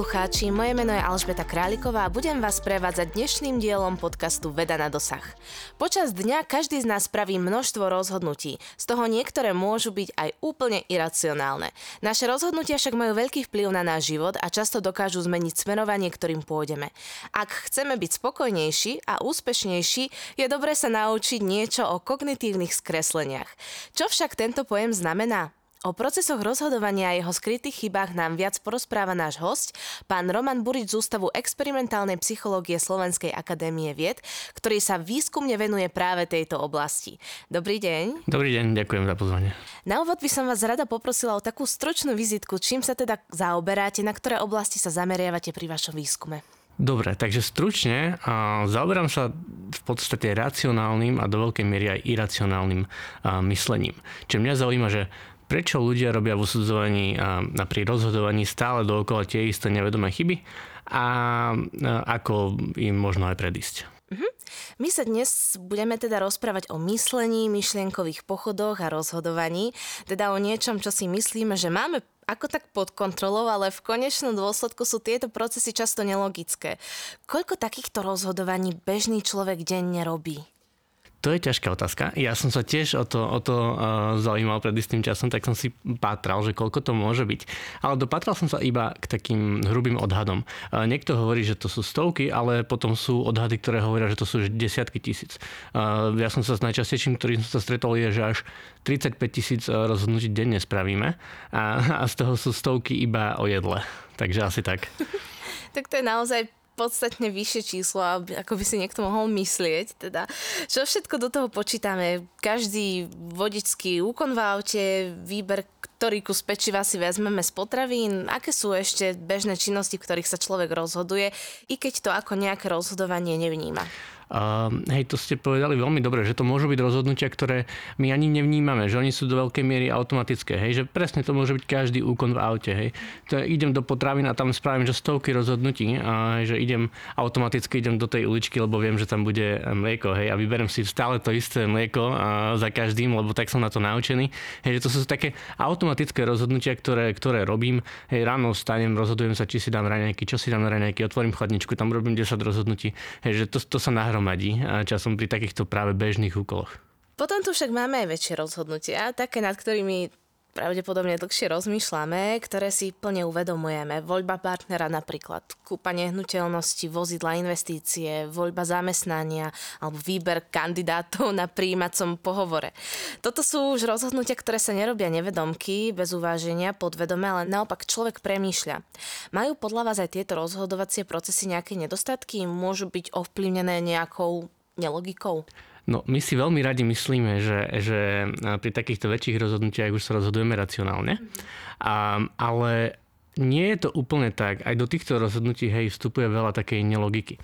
Poslucháči, moje meno je Alžbeta Králiková a budem vás prevádzať dnešným dielom podcastu Veda na dosah. Počas dňa každý z nás spraví množstvo rozhodnutí, z toho niektoré môžu byť aj úplne iracionálne. Naše rozhodnutia však majú veľký vplyv na náš život a často dokážu zmeniť smerovanie, ktorým pôjdeme. Ak chceme byť spokojnejší a úspešnejší, je dobré sa naučiť niečo o kognitívnych skresleniach. Čo však tento pojem znamená? O procesoch rozhodovania a jeho skrytých chybách nám viac porozpráva náš host, pán Roman Burič z Ústavu experimentálnej psychológie Slovenskej akadémie vied, ktorý sa výskumne venuje práve tejto oblasti. Dobrý deň. Dobrý deň, ďakujem za pozvanie. Na úvod by som vás rada poprosila o takú stručnú vizitku, čím sa teda zaoberáte, na ktoré oblasti sa zameriavate pri vašom výskume. Dobre, takže stručne a zaoberám sa v podstate racionálnym a do veľkej miery aj iracionálnym a, myslením. Čo mňa zaujíma, že prečo ľudia robia v usudzovaní a pri rozhodovaní stále dookola tie isté nevedomé chyby a ako im možno aj predísť. Mhm. My sa dnes budeme teda rozprávať o myslení, myšlienkových pochodoch a rozhodovaní, teda o niečom, čo si myslíme, že máme ako tak pod kontrolou, ale v konečnom dôsledku sú tieto procesy často nelogické. Koľko takýchto rozhodovaní bežný človek denne robí? To je ťažká otázka. Ja som sa tiež o to, o to uh, zaujímal pred istým časom, tak som si pátral, že koľko to môže byť. Ale dopatral som sa iba k takým hrubým odhadom. Uh, niekto hovorí, že to sú stovky, ale potom sú odhady, ktoré hovoria, že to sú desiatky tisíc. Uh, ja som sa s najčastejším, ktorým som sa stretol, je, že až 35 tisíc rozhodnutí denne spravíme a, a z toho sú stovky iba o jedle. Takže asi tak. tak to je naozaj podstatne vyššie číslo, ako by si niekto mohol myslieť. Teda, čo všetko do toho počítame? Každý vodičský úkon v aute, výber, ktorý kus pečiva si vezmeme z potravín, aké sú ešte bežné činnosti, v ktorých sa človek rozhoduje, i keď to ako nejaké rozhodovanie nevníma. Uh, hej, to ste povedali veľmi dobre, že to môžu byť rozhodnutia, ktoré my ani nevnímame, že oni sú do veľkej miery automatické. Hej, že presne to môže byť každý úkon v aute. Hej. To je, idem do potravín a tam spravím, že stovky rozhodnutí, a že idem automaticky idem do tej uličky, lebo viem, že tam bude mlieko. Hej, a vyberem si stále to isté mlieko a za každým, lebo tak som na to naučený. Hej, že to sú také automatické rozhodnutia, ktoré, ktoré robím. Hej, ráno vstanem, rozhodujem sa, či si dám raňajky, čo si dám raňajky, otvorím chladničku, tam robím 10 rozhodnutí. Hej, že to, to sa nahrom nahromadí časom pri takýchto práve bežných úkoloch. Potom tu však máme aj väčšie rozhodnutia, také nad ktorými pravdepodobne dlhšie rozmýšľame, ktoré si plne uvedomujeme. Voľba partnera napríklad, kúpa nehnuteľnosti, vozidla, investície, voľba zamestnania alebo výber kandidátov na príjímacom pohovore. Toto sú už rozhodnutia, ktoré sa nerobia nevedomky, bez uváženia, podvedome, ale naopak človek premýšľa. Majú podľa vás aj tieto rozhodovacie procesy nejaké nedostatky? Môžu byť ovplyvnené nejakou nelogikou? No, my si veľmi radi myslíme, že, že pri takýchto väčších rozhodnutiach už sa rozhodujeme racionálne, a, ale nie je to úplne tak. Aj do týchto rozhodnutí hej, vstupuje veľa takej nelogiky.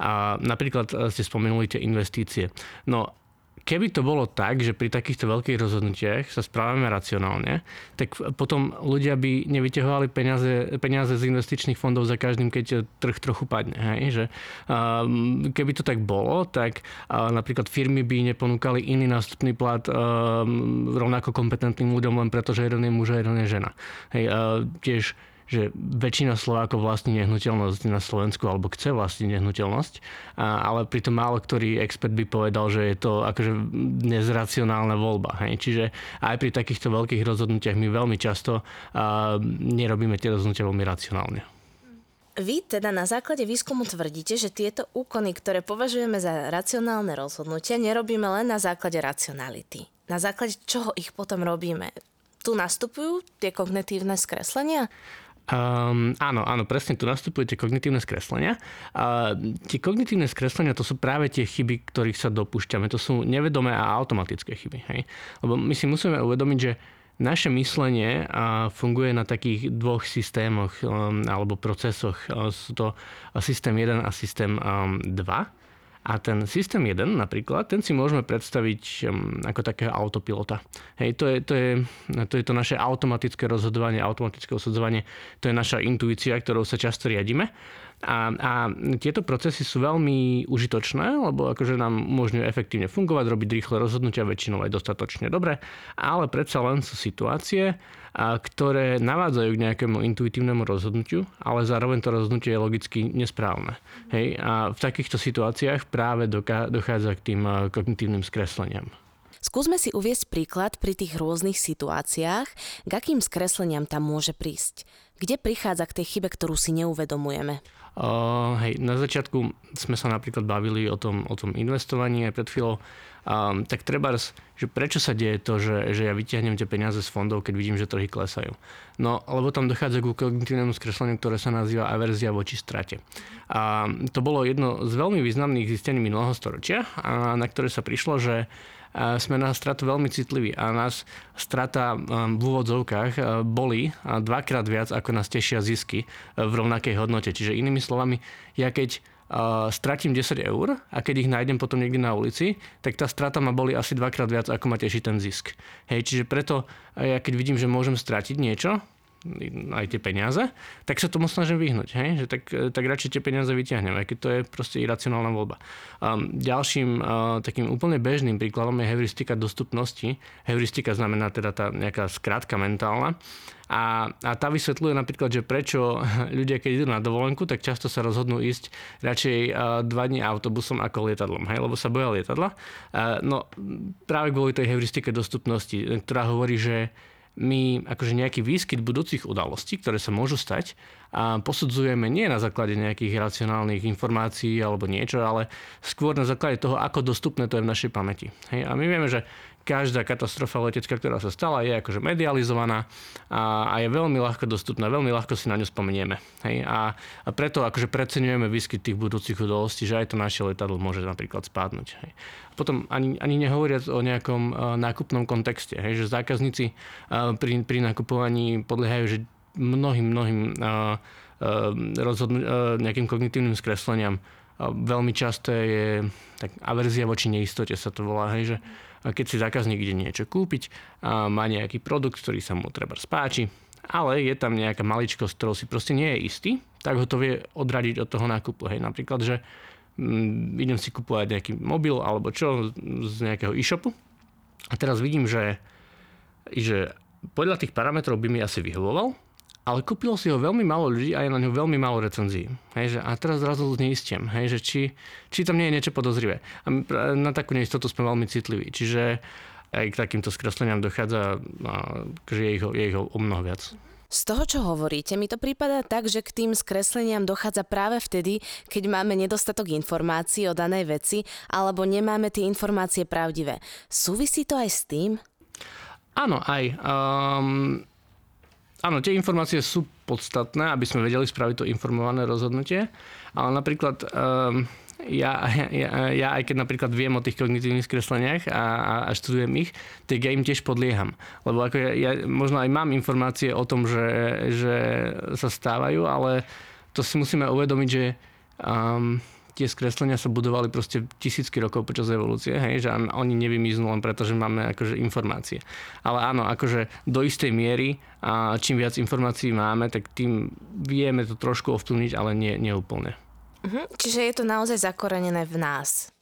A napríklad ste spomenuli tie investície. No keby to bolo tak, že pri takýchto veľkých rozhodnutiach sa správame racionálne, tak potom ľudia by nevyťahovali peniaze, peniaze z investičných fondov za každým, keď trh trochu padne. Hej? Že, um, keby to tak bolo, tak uh, napríklad firmy by neponúkali iný nástupný plat um, rovnako kompetentným ľuďom len preto, že jeden je muž a jeden je žena. Hej, uh, tiež že väčšina Slovákov vlastní nehnuteľnosť na Slovensku alebo chce vlastniť nehnuteľnosť, ale pritom málo ktorý expert by povedal, že je to akože nezracionálna voľba. Hej. Čiže aj pri takýchto veľkých rozhodnutiach my veľmi často nerobíme tie rozhodnutia veľmi racionálne. Vy teda na základe výskumu tvrdíte, že tieto úkony, ktoré považujeme za racionálne rozhodnutia, nerobíme len na základe racionality. Na základe čoho ich potom robíme? Tu nastupujú tie kognitívne skreslenia? Um, áno, áno, presne tu nastupujú tie kognitívne skreslenia. A tie kognitívne skreslenia to sú práve tie chyby, ktorých sa dopúšťame. To sú nevedomé a automatické chyby. Hej? Lebo my si musíme uvedomiť, že naše myslenie funguje na takých dvoch systémoch um, alebo procesoch. Sú to systém 1 a systém 2. Um, A ten systém 1 napríklad, ten si môžeme predstaviť ako takého autopilota. Hej, to je to, je, to je to naše automatické rozhodovanie, automatické osudzovanie, to je naša intuícia, ktorou sa často riadíme. A, a tieto procesy sú veľmi užitočné, lebo akože nám umožňujú efektívne fungovať, robiť rýchle rozhodnutia, väčšinou aj dostatočne dobre, ale predsa len sú situácie, a ktoré navádzajú k nejakému intuitívnemu rozhodnutiu, ale zároveň to rozhodnutie je logicky nesprávne. Hej? A v takýchto situáciách práve dochádza k tým kognitívnym skresleniam. Skúsme si uviesť príklad pri tých rôznych situáciách, k akým skresleniam tam môže prísť. Kde prichádza k tej chybe, ktorú si neuvedomujeme? Uh, hej, na začiatku sme sa napríklad bavili o tom, o tom investovaní aj pred chvíľou. Um, tak treba, že prečo sa deje to, že, že ja vyťahnem tie peniaze z fondov, keď vidím, že trhy klesajú. No, lebo tam dochádza k kognitívnemu skresleniu, ktoré sa nazýva averzia voči strate. A to bolo jedno z veľmi významných zistení minulého storočia, a na ktoré sa prišlo, že sme na stratu veľmi citliví a nás strata um, v úvodzovkách uh, boli dvakrát viac, ako nás tešia zisky uh, v rovnakej hodnote. Čiže inými slovami, ja keď uh, stratím 10 eur a keď ich nájdem potom niekde na ulici, tak tá strata ma boli asi dvakrát viac, ako ma teší ten zisk. Hej, čiže preto ja keď vidím, že môžem stratiť niečo, aj tie peniaze, tak sa tomu snažím vyhnúť. Hej? Že tak, tak radšej tie peniaze vyťahnem, aj keď to je proste iracionálna voľba. Um, ďalším uh, takým úplne bežným príkladom je heuristika dostupnosti. Heuristika znamená teda tá nejaká skrátka mentálna. A, a tá vysvetľuje napríklad, že prečo ľudia, keď idú na dovolenku, tak často sa rozhodnú ísť radšej uh, dva dní autobusom ako lietadlom, hej? lebo sa boja lietadla. Uh, no práve kvôli tej heuristike dostupnosti, ktorá hovorí, že my akože nejaký výskyt budúcich udalostí, ktoré sa môžu stať, a posudzujeme nie na základe nejakých racionálnych informácií alebo niečo, ale skôr na základe toho, ako dostupné to je v našej pamäti. Hej? A my vieme, že každá katastrofa letecká, ktorá sa stala, je akože medializovaná a, a je veľmi ľahko dostupná, veľmi ľahko si na ňu spomenieme. Hej? A, a preto akože preceňujeme výskyt tých budúcich udalostí, že aj to naše letadlo môže napríklad spadnúť. Hej? Potom ani, ani nehovoriac o nejakom uh, nákupnom kontexte, že zákazníci uh, pri, pri nakupovaní podliehajú že mnohým, mnohým uh, uh, rozhodnú, uh, nejakým kognitívnym skresleniam. Veľmi časté je tak averzia voči neistote sa to volá, hej, že keď si zákazník ide niečo kúpiť, má nejaký produkt, ktorý sa mu treba spáči, ale je tam nejaká maličkosť, ktorou si proste nie je istý, tak ho to vie odradiť od toho nákupu. Hej, napríklad, že mm, idem si kupovať nejaký mobil alebo čo z nejakého e-shopu a teraz vidím, že, že podľa tých parametrov by mi asi vyhovoval, ale kúpilo si ho veľmi málo ľudí a je na ňu veľmi málo recenzií. Hej, že, a teraz zrazu neistiem, hej, že či, či tam nie je niečo podozrivé. A na takú neistotu sme veľmi citliví. Čiže aj k takýmto skresleniam dochádza, že je ich, je ich o mnoho viac. Z toho, čo hovoríte, mi to prípada tak, že k tým skresleniam dochádza práve vtedy, keď máme nedostatok informácií o danej veci alebo nemáme tie informácie pravdivé. Súvisí to aj s tým? Áno, aj. Um, Áno, tie informácie sú podstatné, aby sme vedeli spraviť to informované rozhodnutie, ale napríklad um, ja, ja, ja aj keď napríklad viem o tých kognitívnych skresleniach a, a študujem ich, tak ja im tiež podlieham. Lebo ako ja, ja možno aj mám informácie o tom, že, že sa stávajú, ale to si musíme uvedomiť, že um, tie skreslenia sa budovali proste tisícky rokov počas evolúcie, hej, že oni nevymiznú len preto, že máme akože informácie. Ale áno, akože do istej miery a čím viac informácií máme, tak tým vieme to trošku ovplyvniť, ale nie, nie úplne. Mhm, čiže je to naozaj zakorenené v nás.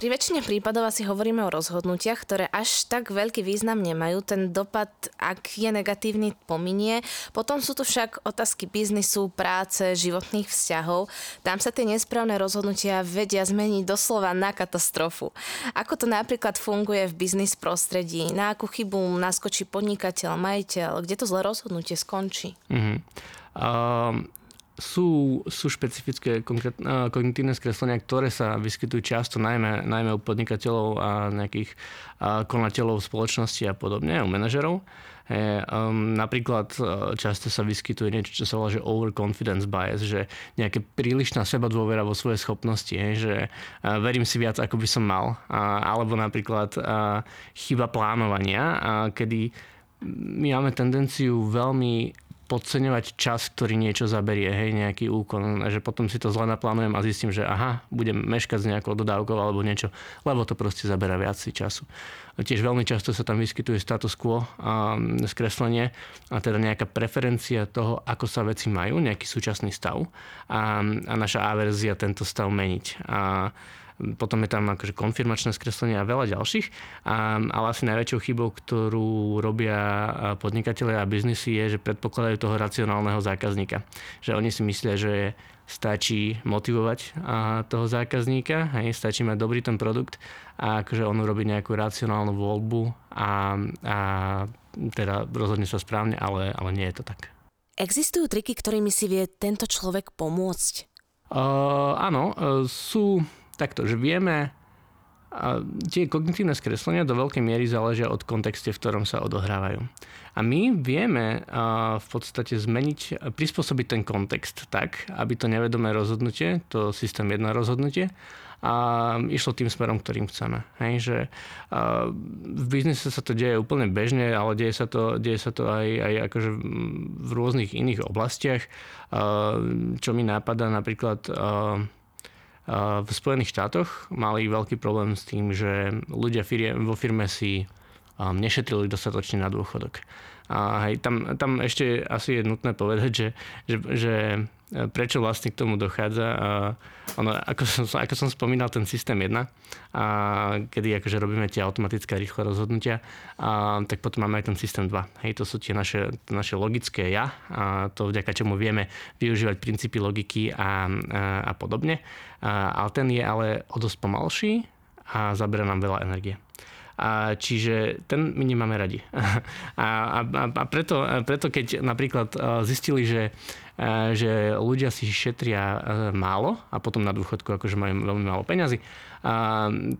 Pri väčšine prípadov asi hovoríme o rozhodnutiach, ktoré až tak veľký význam nemajú. Ten dopad, ak je negatívny, pominie. Potom sú tu však otázky biznisu, práce, životných vzťahov. Tam sa tie nesprávne rozhodnutia vedia zmeniť doslova na katastrofu. Ako to napríklad funguje v biznis prostredí? Na akú chybu naskočí podnikateľ, majiteľ? Kde to zlé rozhodnutie skončí? Mm-hmm. Um, sú, sú špecifické kognitívne skreslenia, ktoré sa vyskytujú často najmä, najmä u podnikateľov a nejakých a konateľov spoločnosti a podobne, u manažerov. He, um, napríklad e, často sa vyskytuje niečo, čo sa volá, že overconfidence bias, že nejaké prílišná seba dôvera vo svoje schopnosti, he, že uh, verím si viac, ako by som mal. Uh, alebo napríklad uh, chyba plánovania, uh, kedy my máme tendenciu veľmi podceňovať čas, ktorý niečo zaberie, hej, nejaký úkon, že potom si to zle naplánujem a zistím, že aha, budem meškať s nejakou dodávkou alebo niečo, lebo to proste zabera viac si času. Tiež veľmi často sa tam vyskytuje status quo a skreslenie a teda nejaká preferencia toho, ako sa veci majú, nejaký súčasný stav a, a naša averzia tento stav meniť. A potom je tam akože konfirmačné skreslenie a veľa ďalších. A, ale asi najväčšou chybou, ktorú robia podnikatelia a biznisy je, že predpokladajú toho racionálneho zákazníka. Že oni si myslia, že stačí motivovať toho zákazníka, hej, stačí mať dobrý ten produkt a akože on urobí nejakú racionálnu voľbu a, a teda rozhodne sa správne, ale, ale nie je to tak. Existujú triky, ktorými si vie tento človek pomôcť? Uh, áno, uh, sú takto, že vieme, a tie kognitívne skreslenia do veľkej miery záležia od kontexte, v ktorom sa odohrávajú. A my vieme v podstate zmeniť, prispôsobiť ten kontext tak, aby to nevedomé rozhodnutie, to systém 1 rozhodnutie, a išlo tým smerom, ktorým chceme. Hej, že v biznise sa to deje úplne bežne, ale deje sa to, deje sa to aj, aj akože v rôznych iných oblastiach. Čo mi nápada napríklad v Spojených štátoch mali veľký problém s tým, že ľudia vo firme si um, nešetrili dostatočne na dôchodok. A hej, tam, tam ešte asi je nutné povedať, že, že, že e, prečo vlastne k tomu dochádza. A ono, ako, som, ako som spomínal, ten systém 1, a kedy akože robíme tie automatické rýchle rozhodnutia, a, tak potom máme aj ten systém 2. Hej, to sú tie naše, naše logické ja, a to vďaka čomu vieme využívať princípy logiky a, a, a podobne. A, ale ten je ale o dosť pomalší a zabera nám veľa energie. A čiže ten my nemáme radi. A, a, a preto, preto keď napríklad e, zistili, že, e, že ľudia si šetria e, málo a potom na dôchodku akože majú veľmi málo peňazí,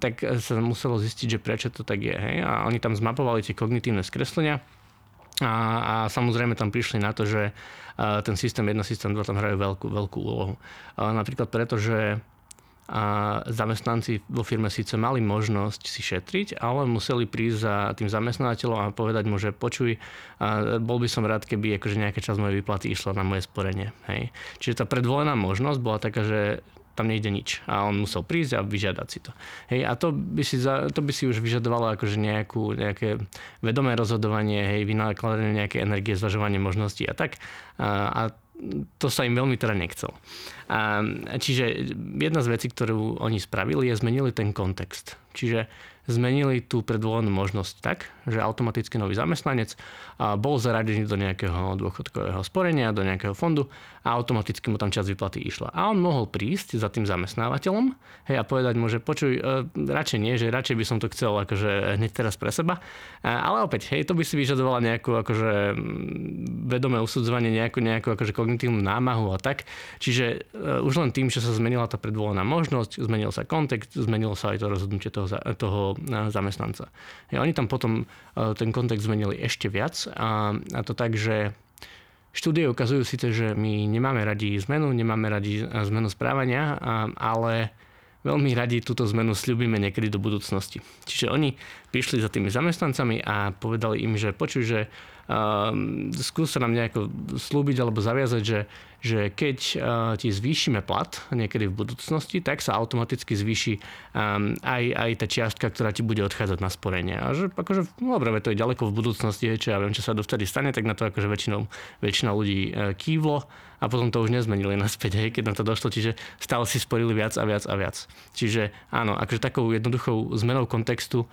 tak sa muselo zistiť, že prečo to tak je. Hej? A oni tam zmapovali tie kognitívne skreslenia a, a samozrejme tam prišli na to, že ten systém 1, systém 2 tam hrajú veľkú, veľkú úlohu. Napríklad preto, že a zamestnanci vo firme síce mali možnosť si šetriť, ale museli prísť za tým zamestnávateľom a povedať mu, že počuj, bol by som rád, keby akože nejaká časť mojej výplaty išla na moje sporenie. Hej. Čiže tá predvolená možnosť bola taká, že tam nejde nič. A on musel prísť a vyžiadať si to. Hej, a to by si, za, to by si už vyžadovalo akože nejakú, nejaké vedomé rozhodovanie, hej, vynakladanie nejaké energie, zvažovanie možností a tak. A, a to sa im veľmi teda nechcel. A, čiže jedna z vecí, ktorú oni spravili, je zmenili ten kontext. Čiže zmenili tú predvolenú možnosť tak, že automaticky nový zamestnanec bol zaradený do nejakého dôchodkového sporenia, do nejakého fondu a automaticky mu tam čas vyplaty išla. A on mohol prísť za tým zamestnávateľom hej, a povedať mu, že počuj, e, radšej nie, že radšej by som to chcel akože hneď teraz pre seba. Ale opäť, hej, to by si vyžadovalo nejakú akože vedomé usudzovanie, nejakú, nejakú akože kognitívnu námahu a tak. Čiže e, už len tým, že sa zmenila tá predvolená možnosť, zmenil sa kontext, zmenilo sa aj to rozhodnutie toho, toho zamestnanca. Hej, oni tam potom e, ten kontext zmenili ešte viac a, a to tak, že štúdie ukazujú síce, že my nemáme radi zmenu, nemáme radi zmenu správania, ale veľmi radi túto zmenu slúbime niekedy do budúcnosti. Čiže oni prišli za tými zamestnancami a povedali im, že počuj, že uh, skús sa nám nejako slúbiť alebo zaviazať, že, že keď uh, ti zvýšime plat niekedy v budúcnosti, tak sa automaticky zvýši um, aj, aj tá čiastka, ktorá ti bude odchádzať na sporenie. A že akože, no dobre, to je ďaleko v budúcnosti, čo ja viem, čo sa dovtedy stane, tak na to akože väčšinou, väčšina ľudí uh, kývlo a potom to už nezmenili naspäť, hej, keď na to došlo, čiže stále si sporili viac a viac a viac. Čiže áno, akože takou jednoduchou zmenou kontextu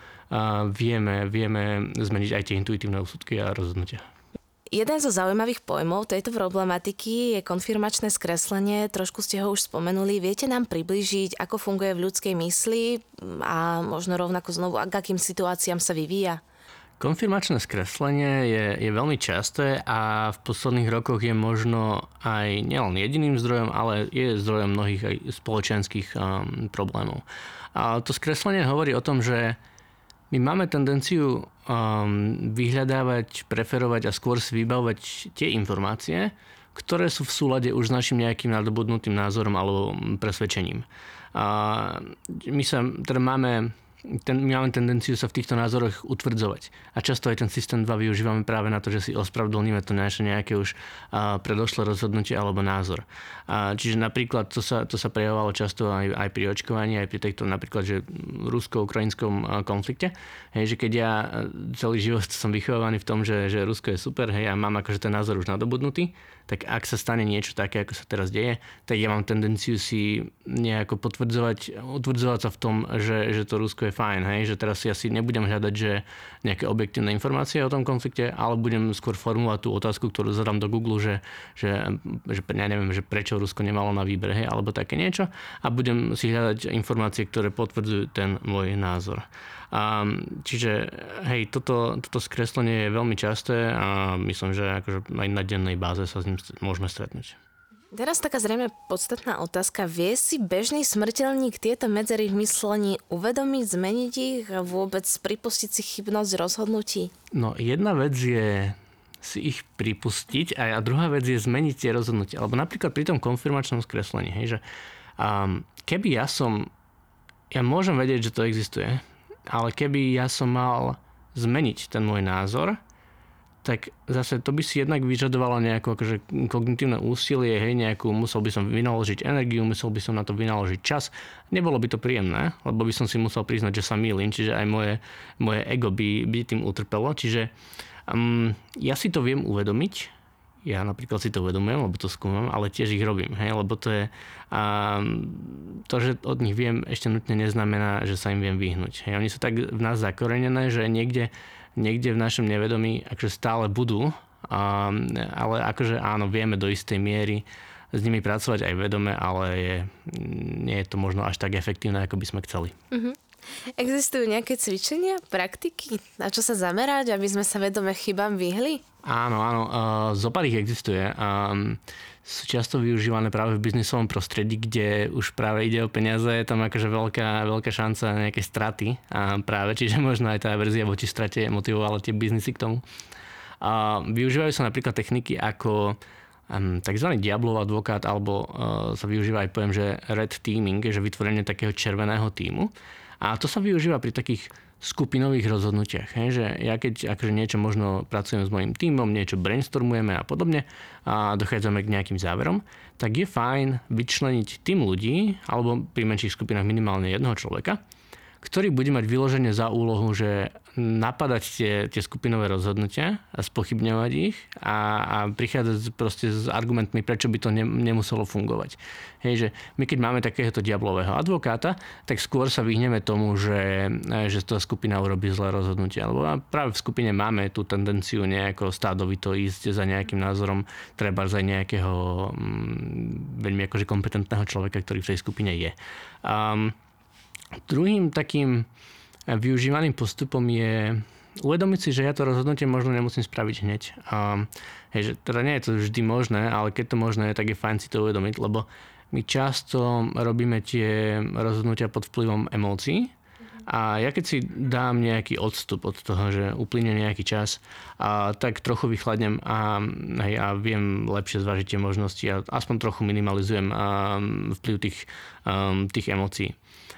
vieme, vieme zmeniť aj tie intuitívne úsudky a rozhodnutia. Jeden zo zaujímavých pojmov tejto problematiky je konfirmačné skreslenie. Trošku ste ho už spomenuli. Viete nám približiť, ako funguje v ľudskej mysli a možno rovnako znovu, k akým situáciám sa vyvíja? Konfirmačné skreslenie je, je veľmi časté a v posledných rokoch je možno aj nielen jediným zdrojom, ale je zdrojom mnohých aj spoločenských um, problémov. A to skreslenie hovorí o tom, že my máme tendenciu um, vyhľadávať, preferovať a skôr si vybavovať tie informácie, ktoré sú v súlade už s našim nejakým nadobudnutým názorom alebo presvedčením. A my sa teda máme ten, my máme tendenciu sa v týchto názoroch utvrdzovať. A často aj ten systém 2 využívame práve na to, že si ospravedlníme to naše nejaké už uh, predošlé rozhodnutie alebo názor. Uh, čiže napríklad to sa, to sa prejavovalo často aj, aj pri očkovaní, aj pri tejto napríklad, že rusko-ukrajinskom konflikte. Hej, že keď ja celý život som vychovaný v tom, že, že Rusko je super, hej, a mám akože ten názor už nadobudnutý, tak ak sa stane niečo také, ako sa teraz deje, tak ja mám tendenciu si nejako potvrdzovať, utvrdzovať sa v tom, že, že to Rusko je fajn, hej? že teraz si asi nebudem hľadať že nejaké objektívne informácie o tom konflikte, ale budem skôr formulovať tú otázku, ktorú zadám do Google, že, že, že ja neviem, že prečo Rusko nemalo na výber, hej? alebo také niečo a budem si hľadať informácie, ktoré potvrdzujú ten môj názor. A, čiže hej, toto, toto skreslenie je veľmi časté a myslím, že akože aj na dennej báze sa s ním môžeme stretnúť. Teraz taká zrejme podstatná otázka. Vie si bežný smrteľník tieto medzery v myslení uvedomiť, zmeniť ich a vôbec pripustiť si chybnosť rozhodnutí? No jedna vec je si ich pripustiť a druhá vec je zmeniť tie rozhodnutia. Alebo napríklad pri tom konfirmačnom skreslení, hej, že um, keby ja som, ja môžem vedieť, že to existuje, ale keby ja som mal zmeniť ten môj názor, tak zase to by si jednak vyžadovalo nejaké akože kognitívne úsilie, hej, nejakú, musel by som vynaložiť energiu, musel by som na to vynaložiť čas. Nebolo by to príjemné, lebo by som si musel priznať, že sa milím, čiže aj moje, moje ego by, by tým utrpelo. Čiže um, ja si to viem uvedomiť, ja napríklad si to uvedomujem, lebo to skúmam, ale tiež ich robím, hej, lebo to je, a, to, že od nich viem, ešte nutne neznamená, že sa im viem vyhnúť. Hej, oni sú tak v nás zakorenené, že niekde, niekde v našom nevedomí akože stále budú, a, ale akože áno, vieme do istej miery s nimi pracovať aj vedome, ale je, nie je to možno až tak efektívne, ako by sme chceli. Mm-hmm. Existujú nejaké cvičenia, praktiky, na čo sa zamerať, aby sme sa vedome chybám vyhli? Áno, áno, uh, zopár ich existuje. Um, sú často využívané práve v biznisovom prostredí, kde už práve ide o peniaze, je tam akože veľká, veľká šanca na nejaké straty a práve, čiže možno aj tá verzia voči strate motivovala tie biznisy k tomu. A využívajú sa napríklad techniky ako tzv. diablov advokát, alebo uh, sa využíva aj pojem, že red teaming, že vytvorenie takého červeného týmu. A to sa využíva pri takých skupinových rozhodnutiach. Hej, že ja keď akože niečo možno pracujem s mojim tímom, niečo brainstormujeme a podobne a dochádzame k nejakým záverom, tak je fajn vyčleniť tým ľudí, alebo pri menších skupinách minimálne jednoho človeka, ktorý bude mať vyloženie za úlohu, že napadať tie, tie skupinové rozhodnutia a spochybňovať ich a, a prichádzať proste s argumentmi, prečo by to ne, nemuselo fungovať. Hej, že my keď máme takéhoto diablového advokáta, tak skôr sa vyhneme tomu, že, že tá skupina urobí zlé rozhodnutie. Lebo práve v skupine máme tú tendenciu nejako stádovito ísť za nejakým názorom, treba za nejakého mm, veľmi akože kompetentného človeka, ktorý v tej skupine je. Um, druhým takým využívaným postupom je uvedomiť si, že ja to rozhodnutie možno nemusím spraviť hneď. A, hej, že teda nie je to vždy možné, ale keď to možné tak je fajn si to uvedomiť, lebo my často robíme tie rozhodnutia pod vplyvom emócií a ja keď si dám nejaký odstup od toho, že uplyne nejaký čas, a tak trochu vychladnem a, hej, viem lepšie zvážiť tie možnosti a aspoň trochu minimalizujem a, vplyv tých, um, tých emócií.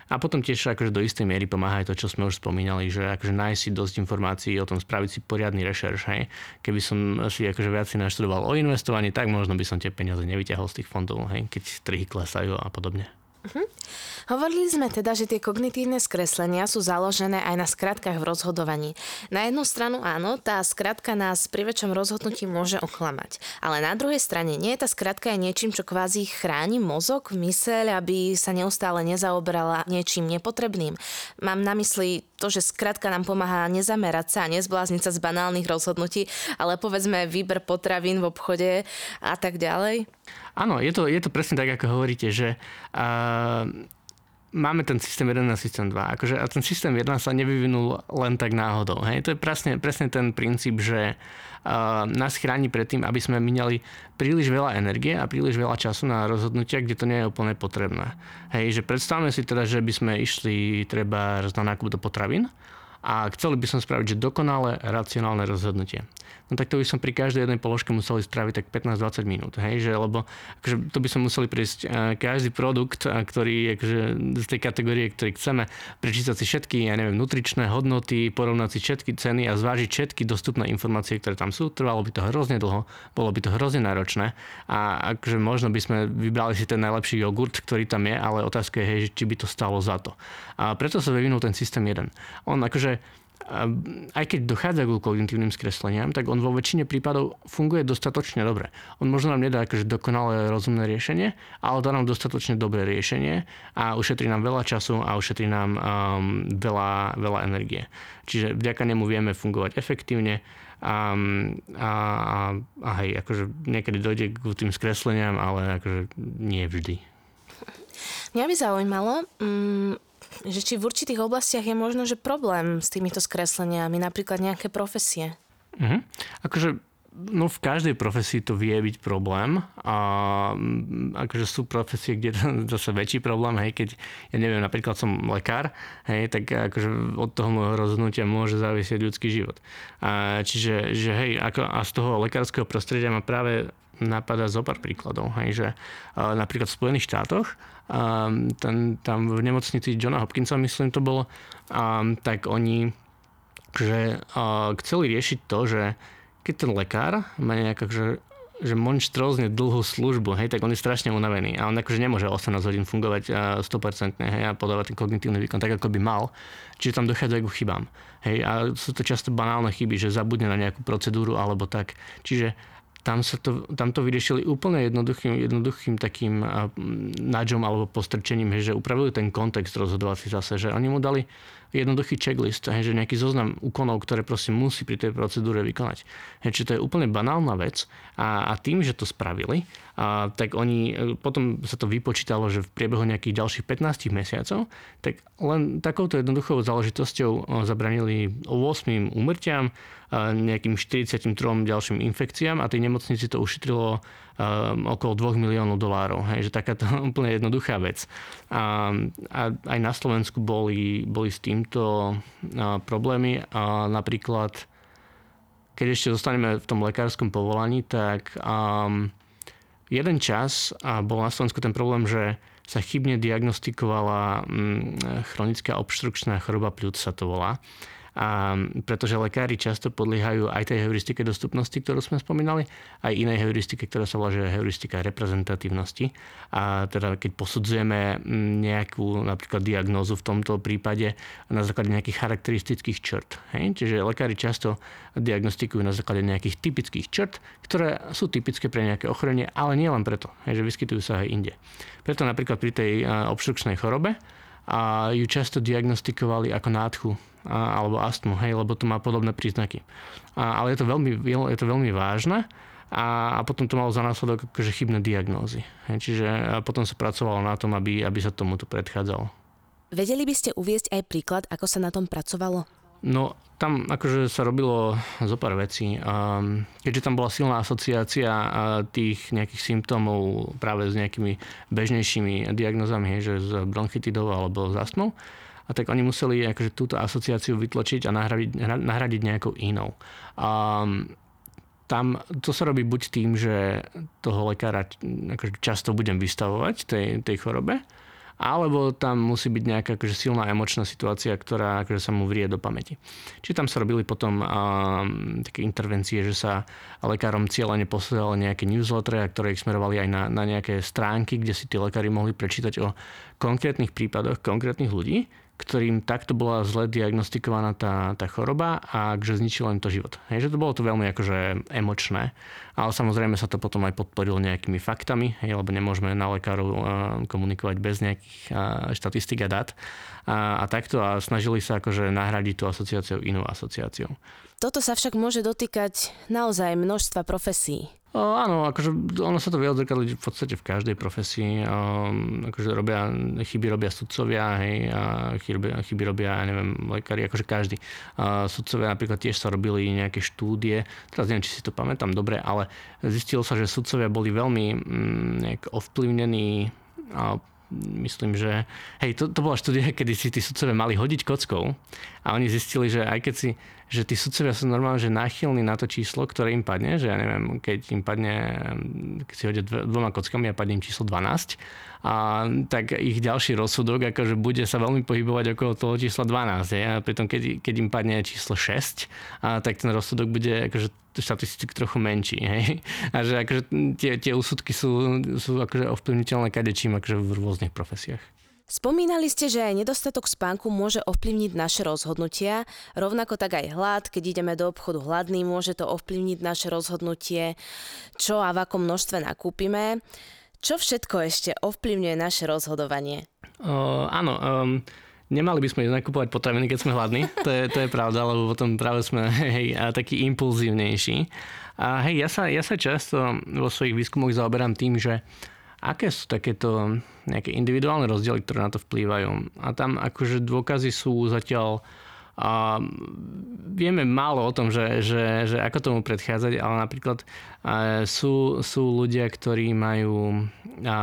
A potom tiež akože do istej miery pomáha aj to, čo sme už spomínali, že akože nájsť si dosť informácií o tom, spraviť si poriadny rešerš. Hej. Keby som si akože viac naštudoval o investovaní, tak možno by som tie peniaze nevyťahol z tých fondov, hej, keď trhy klesajú a podobne. Uh-huh. Hovorili sme teda, že tie kognitívne skreslenia sú založené aj na skratkách v rozhodovaní. Na jednu stranu áno, tá skratka nás pri väčšom rozhodnutí môže oklamať. Ale na druhej strane nie je tá skratka aj niečím, čo kvázi chráni mozog, myseľ, aby sa neustále nezaoberala niečím nepotrebným. Mám na mysli to, že skratka nám pomáha nezamerať sa a nezblázniť sa z banálnych rozhodnutí, ale povedzme výber potravín v obchode a tak ďalej. Áno, je to, je to presne tak, ako hovoríte, že uh, máme ten systém 1 a systém 2. Akože, a ten systém 1 sa nevyvinul len tak náhodou. Hej? To je presne, presne ten princíp, že uh, nás chráni pred tým, aby sme minali príliš veľa energie a príliš veľa času na rozhodnutia, kde to nie je úplne potrebné. Hej, že predstavme si teda, že by sme išli treba na nákup do potravín a chceli by som spraviť, že dokonale racionálne rozhodnutie. No tak to by som pri každej jednej položke museli spraviť tak 15-20 minút, hej, že, lebo akože, to by som museli prísť každý produkt, ktorý akože, z tej kategórie, ktorý chceme, prečítať si všetky, ja neviem, nutričné hodnoty, porovnať si všetky ceny a zvážiť všetky dostupné informácie, ktoré tam sú. Trvalo by to hrozne dlho, bolo by to hrozne náročné a akože možno by sme vybrali si ten najlepší jogurt, ktorý tam je, ale otázka je, hej, či by to stalo za to. A preto sa vyvinul ten systém jeden. On akože aj keď dochádza k kognitívnym skresleniam, tak on vo väčšine prípadov funguje dostatočne dobre. On možno nám nedá akože dokonalé rozumné riešenie, ale dá nám dostatočne dobré riešenie a ušetrí nám veľa času a ušetrí nám um, veľa, veľa energie. Čiže vďaka nemu vieme fungovať efektívne a, a, a hej, akože niekedy dojde k tým skresleniam, ale akože nie vždy. Mňa by zaujímalo, um, že či v určitých oblastiach je možno, že problém s týmito skresleniami, napríklad nejaké profesie. Mhm. Akože No v každej profesii to vie byť problém. A akože sú profesie, kde to zase väčší problém, hej, keď ja neviem, napríklad som lekár, hej, tak akože od toho môjho rozhodnutia môže závisieť ľudský život. A čiže, že hej, ako, a z toho lekárskeho prostredia ma práve napadá zo pár príkladov, hej, že napríklad v Spojených štátoch a ten, tam v nemocnici Johna Hopkinsa, myslím to bolo, a, tak oni že, a, chceli riešiť to, že keď ten lekár má nejaká, že, že monštrózne dlhú službu, hej, tak on je strašne unavený a on akože nemôže 18 hodín fungovať 100% hej, a podávať ten kognitívny výkon tak, ako by mal. Čiže tam dochádza k chybám. Hej, a sú to často banálne chyby, že zabudne na nejakú procedúru alebo tak. Čiže tam, sa to, tam to vyriešili úplne jednoduchým, jednoduchým takým nádžom alebo postrčením, že upravili ten kontext rozhodovací zase, že oni mu dali jednoduchý checklist, že nejaký zoznam úkonov, ktoré proste musí pri tej procedúre vykonať. Čiže to je úplne banálna vec a, a tým, že to spravili, a, tak oni, e, potom sa to vypočítalo, že v priebehu nejakých ďalších 15 mesiacov, tak len takouto jednoduchou záležitosťou e, zabranili 8 úmrtiam, nejakým 43 ďalším infekciám a tej nemocnici to ušetrilo okolo 2 miliónov dolárov. Hej, že takáto úplne jednoduchá vec. A, a aj na Slovensku boli, boli s týmto problémy. A napríklad, keď ešte zostaneme v tom lekárskom povolaní, tak um, jeden čas a bol na Slovensku ten problém, že sa chybne diagnostikovala chronická obštrukčná choroba pľúc sa to volá. A pretože lekári často podliehajú aj tej heuristike dostupnosti, ktorú sme spomínali, aj inej heuristike, ktorá sa volá heuristika reprezentatívnosti. A teda keď posudzujeme nejakú napríklad diagnózu v tomto prípade na základe nejakých charakteristických črt. Hej? Čiže lekári často diagnostikujú na základe nejakých typických črt, ktoré sú typické pre nejaké ochorenie, ale nie len preto, hej, že vyskytujú sa aj inde. Preto napríklad pri tej obštrukčnej chorobe a ju často diagnostikovali ako nádchu a, alebo astmu, hej, lebo to má podobné príznaky. A, ale je to veľmi, je to veľmi vážne a, a potom to malo za následok akože chybné diagnózy. Hej, čiže potom sa pracovalo na tom, aby, aby sa tomuto predchádzalo. Vedeli by ste uviezť aj príklad, ako sa na tom pracovalo? No, tam akože sa robilo zo pár vecí. Keďže tam bola silná asociácia tých nejakých symptómov práve s nejakými bežnejšími diagnozami, že s bronchitidou alebo s astmou, a tak oni museli akože túto asociáciu vytlačiť a nahradiť, nahradiť nejakou inou. A tam to sa robí buď tým, že toho lekára akože často budem vystavovať tej, tej chorobe, alebo tam musí byť nejaká akože silná emočná situácia, ktorá akože sa mu vrie do pamäti. Čiže tam sa robili potom uh, také intervencie, že sa lekárom cieľene posielali nejaké newslettery, ktoré ich smerovali aj na, na nejaké stránky, kde si tí lekári mohli prečítať o konkrétnych prípadoch konkrétnych ľudí, ktorým takto bola zle diagnostikovaná tá, tá choroba a že zničilo im to život. Hej, že to bolo to veľmi akože emočné, ale samozrejme sa to potom aj podporilo nejakými faktami, lebo nemôžeme na lekárov komunikovať bez nejakých štatistik a dát a, a takto a snažili sa akože nahradiť tú asociáciu inou asociáciou. Toto sa však môže dotýkať naozaj množstva profesí. O, áno, akože ono sa to vie odzrkadliť v podstate v každej profesii. O, akože robia, chyby robia sudcovia, hej, a chyby, chyby robia, ja neviem, lekári, akože každý. A sudcovia napríklad tiež sa robili nejaké štúdie, teraz neviem, či si to pamätám dobre, ale zistilo sa, že sudcovia boli veľmi mm, nejak ovplyvnení a myslím, že hej, to, to bola štúdia, kedy si tí sudcovia mali hodiť kockou a oni zistili, že aj keď si že tí sudcovia sú normálne, že náchylní na to číslo, ktoré im padne, že ja neviem, keď im padne, keď si hodia dvoma kockami a padne im číslo 12, a, tak ich ďalší rozsudok akože bude sa veľmi pohybovať okolo toho čísla 12. Je? A pritom keď, keď im padne číslo 6, a, tak ten rozsudok bude akože štatisticky trochu menší. Hej? A že akože tie, tie úsudky sú, sú akože ovplyvniteľné kadečím akože v rôznych profesiách. Spomínali ste, že aj nedostatok spánku môže ovplyvniť naše rozhodnutia, rovnako tak aj hlad, keď ideme do obchodu hladný, môže to ovplyvniť naše rozhodnutie, čo a v akom množstve nakúpime. Čo všetko ešte ovplyvňuje naše rozhodovanie? Uh, áno, um, nemali by sme ísť nakupovať potraviny, keď sme hladní, to je, to je pravda, lebo potom práve sme hej, taký impulzívnejší. A hej, ja sa, ja sa často vo svojich výskumoch zaoberám tým, že aké sú takéto nejaké individuálne rozdiely, ktoré na to vplývajú. A tam akože dôkazy sú zatiaľ a vieme málo o tom, že, že, že ako tomu predchádzať, ale napríklad sú, sú ľudia, ktorí majú a,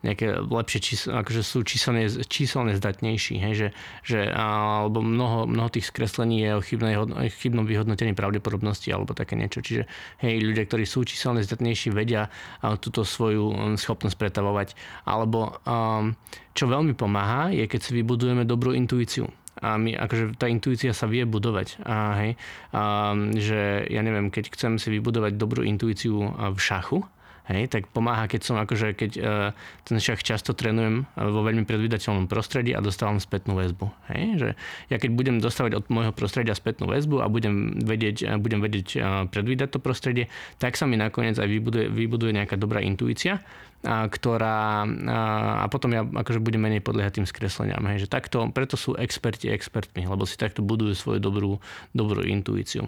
nejaké lepšie číslo, akože sú číselne, číselne zdatnejší, hej, že, že, alebo mnoho, mnoho tých skreslení je o chybnej, chybnom vyhodnotení pravdepodobnosti alebo také niečo. Čiže hej, ľudia, ktorí sú číselne zdatnejší, vedia túto svoju schopnosť pretavovať. Alebo um, čo veľmi pomáha, je keď si vybudujeme dobrú intuíciu a my, akože tá intuícia sa vie budovať. A, hej, a, že ja neviem, keď chcem si vybudovať dobrú intuíciu v šachu, Hej, tak pomáha, keď som akože, keď uh, ten šach často trénujem e, vo veľmi predvydateľnom prostredí a dostávam spätnú väzbu. Hej, že ja keď budem dostávať od môjho prostredia spätnú väzbu a budem vedieť, e, budem vedieť uh, predvídať to prostredie, tak sa mi nakoniec aj vybuduje, vybuduje nejaká dobrá intuícia, a, ktorá a, a potom ja akože budem menej podliehať tým skresleniam. Hej, že takto, preto sú experti expertmi, lebo si takto budujú svoju dobrú, dobrú intuíciu.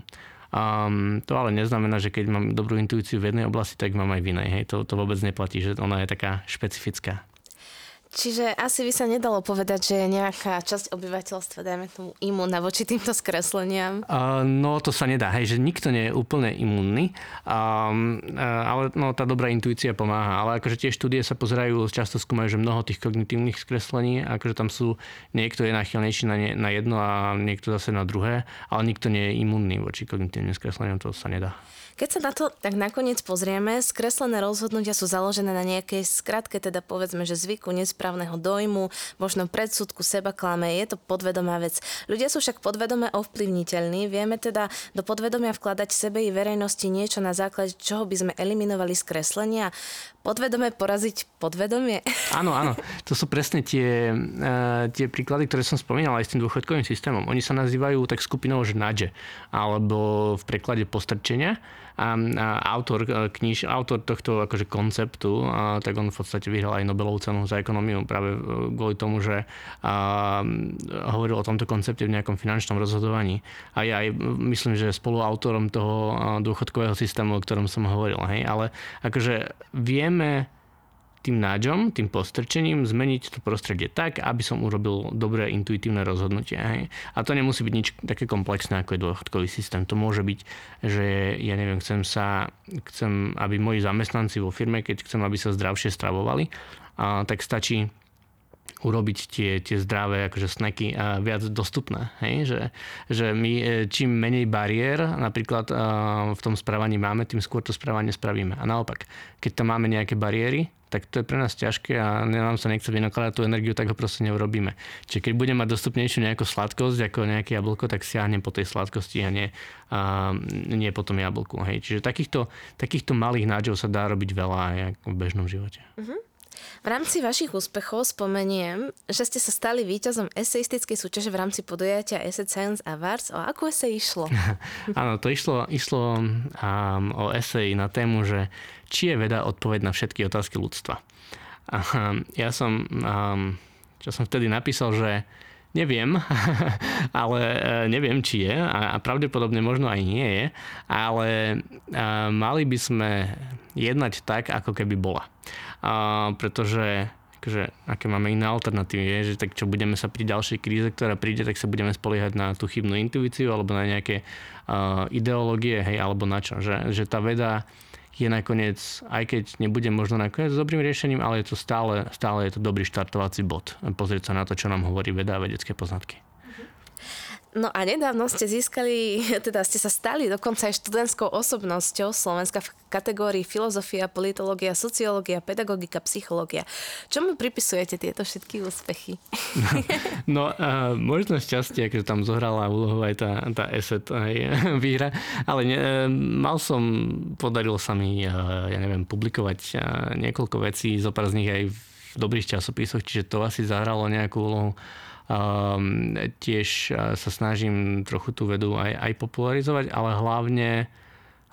Um, to ale neznamená, že keď mám dobrú intuíciu v jednej oblasti, tak mám aj v inej. Hej. To, to vôbec neplatí, že ona je taká špecifická. Čiže asi by sa nedalo povedať, že je nejaká časť obyvateľstva, dajme tomu, imúnna voči týmto skresleniam? Uh, no to sa nedá, hej, že nikto nie je úplne imúnny, um, uh, ale no, tá dobrá intuícia pomáha. Ale akože tie štúdie sa pozerajú, často skúmajú, že mnoho tých kognitívnych skreslení, akože tam sú, niekto je náchylnejší na, na jedno a niekto zase na druhé, ale nikto nie je imúnny voči kognitívnym skresleniam, to sa nedá. Keď sa na to tak nakoniec pozrieme, skreslené rozhodnutia sú založené na nejakej skratke, teda povedzme, že zvyku, nesprávneho dojmu, možno predsudku, seba klame, je to podvedomá vec. Ľudia sú však podvedome ovplyvniteľní, vieme teda do podvedomia vkladať sebe i verejnosti niečo, na základe čoho by sme eliminovali skreslenia. Podvedome poraziť podvedomie? Áno, áno. To sú presne tie, uh, tie príklady, ktoré som spomínal aj s tým dôchodkovým systémom. Oni sa nazývajú tak skupinou že nudge, alebo v preklade postrčenia a, a autor, e, kniž, autor tohto akože konceptu, a, tak on v podstate vyhral aj Nobelovú cenu za ekonómiu práve e, kvôli tomu, že a, hovoril o tomto koncepte v nejakom finančnom rozhodovaní. A ja aj myslím, že spoluautorom toho dôchodkového systému, o ktorom som hovoril. Hej? Ale akože vieme tým nádžom, tým postrčením zmeniť to prostredie tak, aby som urobil dobré intuitívne rozhodnutie. Hej. A to nemusí byť nič také komplexné, ako je dôchodkový systém. To môže byť, že ja neviem, chcem sa, chcem, aby moji zamestnanci vo firme, keď chcem, aby sa zdravšie stravovali, a, tak stačí urobiť tie, tie zdravé akože snacky viac dostupné. Hej? Že, že my e, čím menej bariér napríklad v tom správaní máme, tým skôr to správanie spravíme. A naopak, keď tam máme nejaké bariéry, tak to je pre nás ťažké a nám sa nechce vynakladať tú energiu, tak ho proste neurobíme. Čiže keď budem mať dostupnejšiu nejakú sladkosť ako nejaké jablko, tak siahnem po tej sladkosti a nie, a nie po tom jablku. Hej. Čiže takýchto, takýchto malých nádžov sa dá robiť veľa aj v bežnom živote. Uh-huh. V rámci vašich úspechov spomeniem, že ste sa stali víťazom eseistickej súťaže v rámci podujatia Essay Science Awards. O akú esej išlo? Áno, to išlo, išlo um, o esej na tému, že či je veda odpoveď na všetky otázky ľudstva. A, ja som, um, čo som vtedy napísal, že Neviem, ale e, neviem, či je a pravdepodobne možno aj nie je, ale e, mali by sme jednať tak, ako keby bola. Pretože akože, aké máme iné alternatívy, je, že tak čo budeme sa pri ďalšej kríze, ktorá príde, tak sa budeme spoliehať na tú chybnú intuíciu alebo na nejaké uh, ideológie, hej, alebo na čo. Že, že tá veda je nakoniec, aj keď nebude možno nakoniec dobrým riešením, ale je to stále, stále je to dobrý štartovací bod. Pozrieť sa na to, čo nám hovorí veda a vedecké poznatky. No a nedávno ste získali, teda ste sa stali dokonca aj študentskou osobnosťou Slovenska v kategórii filozofia, politológia, sociológia, pedagogika, psychológia. Čo mu pripisujete tieto všetky úspechy? No, uh, možno šťastie, že tam zohrala úlohu aj tá, tá ESET aj výhra, ale ne, mal som, podarilo sa mi, uh, ja neviem, publikovať uh, niekoľko vecí, zopár z nich aj v dobrých časopisoch, čiže to asi zahralo nejakú úlohu. Um, tiež sa snažím trochu tú vedu aj, aj popularizovať, ale hlavne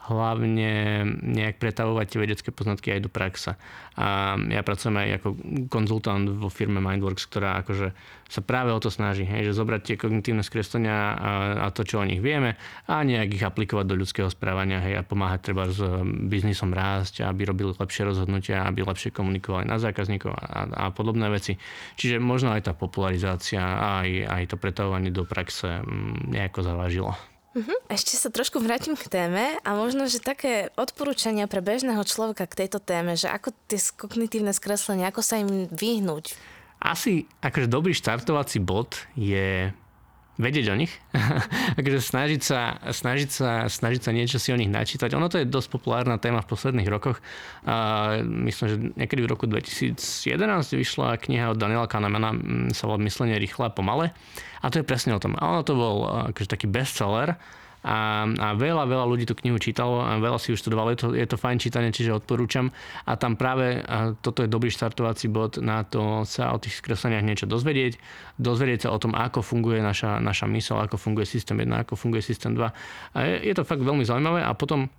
hlavne nejak pretavovať tie vedecké poznatky aj do praxe. A ja pracujem aj ako konzultant vo firme Mindworks, ktorá akože sa práve o to snaží, hej, že zobrať tie kognitívne skreslenia a, a to, čo o nich vieme a nejak ich aplikovať do ľudského správania hej, a pomáhať treba s biznisom rásť, aby robili lepšie rozhodnutia, aby lepšie komunikovali na zákazníkov a, a podobné veci. Čiže možno aj tá popularizácia a aj, aj to pretavovanie do praxe mm, nejako zavážilo. Uh-huh. Ešte sa trošku vrátim k téme a možno, že také odporúčania pre bežného človeka k tejto téme, že ako tie kognitívne skreslenia, ako sa im vyhnúť? Asi akože dobrý štartovací bod je vedieť o nich, akože snažiť sa, snažiť, sa, snažiť sa niečo si o nich načítať. Ono to je dosť populárna téma v posledných rokoch. A myslím, že niekedy v roku 2011 vyšla kniha od Daniela Kahnemana, sa volá Myslenie rýchle a pomale. A to je presne o tom. A ono to bol akože taký bestseller, a, a veľa, veľa ľudí tú knihu čítalo a veľa si už študovalo. Je to, je to fajn čítanie, čiže odporúčam. A tam práve toto je dobrý štartovací bod na to sa o tých skresleniach niečo dozvedieť. Dozvedieť sa o tom, ako funguje naša, naša mysl, ako funguje systém 1, ako funguje systém 2. A je, je to fakt veľmi zaujímavé a potom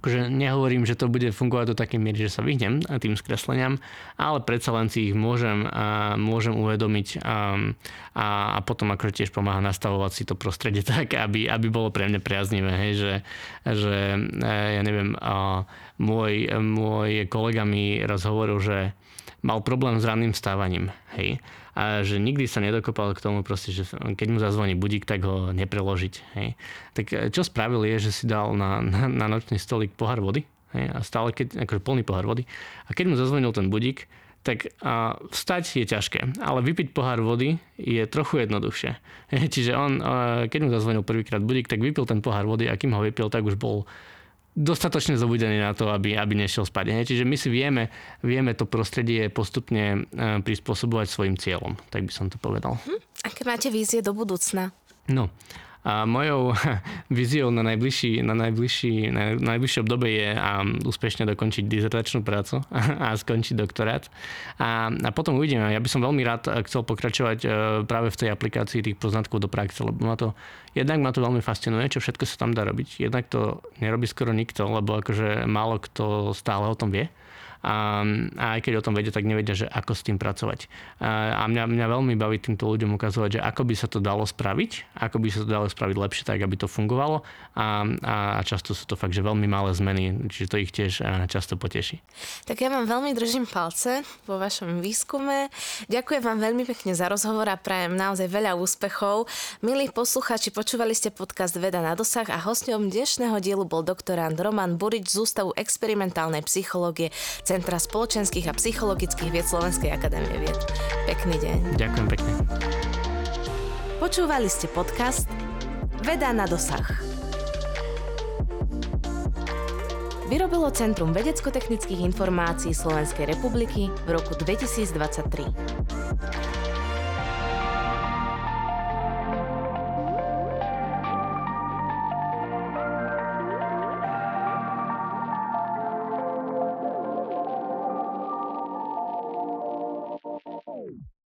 akože nehovorím, že to bude fungovať do takej miery, že sa vyhnem tým skresleniam, ale predsa len si ich môžem, a môžem uvedomiť a, a, a potom akože tiež pomáha nastavovať si to prostredie tak, aby, aby bolo pre mňa priaznivé, hej, že, že e, ja neviem, a môj, môj kolega mi raz hovoril, že mal problém s ranným stávaním, hej a že nikdy sa nedokopal k tomu proste, že keď mu zazvoní budík, tak ho nepreložiť. Hej. Tak e, čo spravil je, že si dal na, na, na nočný stolík pohár vody hej, a stále keď, akože plný pohár vody a keď mu zazvonil ten budík, tak a vstať je ťažké, ale vypiť pohár vody je trochu jednoduchšie. Čiže on, keď mu zazvonil prvýkrát budík, tak vypil ten pohár vody a kým ho vypil, tak už bol dostatočne zobudený na to, aby, aby nešiel spať. Hej. Čiže my si vieme, vieme to prostredie postupne e, prispôsobovať svojim cieľom, tak by som to povedal. Hm? Aké máte vízie do budúcna? No, a mojou víziou na, najbližší, na, najbližší, na najbližšie obdobie je um, úspešne dokončiť dizertačnú prácu a skončiť doktorát. A, a potom uvidíme. Ja by som veľmi rád eh, chcel pokračovať uh, práve v tej aplikácii tých poznatkov do praxe, lebo ma to, jednak ma to veľmi fascinuje, čo všetko sa tam dá robiť. Jednak to nerobí skoro nikto, lebo akože málo kto stále o tom vie a, a aj keď o tom vedia, tak nevedia, že ako s tým pracovať. A, mňa, mňa veľmi baví týmto ľuďom ukazovať, že ako by sa to dalo spraviť, ako by sa to dalo spraviť lepšie, tak aby to fungovalo a, a často sú to fakt, že veľmi malé zmeny, čiže to ich tiež často poteší. Tak ja vám veľmi držím palce vo vašom výskume. Ďakujem vám veľmi pekne za rozhovor a prajem naozaj veľa úspechov. Milí posluchači, počúvali ste podcast Veda na dosah a hostom dnešného dielu bol doktorant Roman Burič z Ústavu experimentálnej psychológie Centra spoločenských a psychologických vied Slovenskej akadémie vied. Pekný deň. Ďakujem pekne. Počúvali ste podcast Veda na dosah. Vyrobilo Centrum vedecko-technických informácií Slovenskej republiky v roku 2023.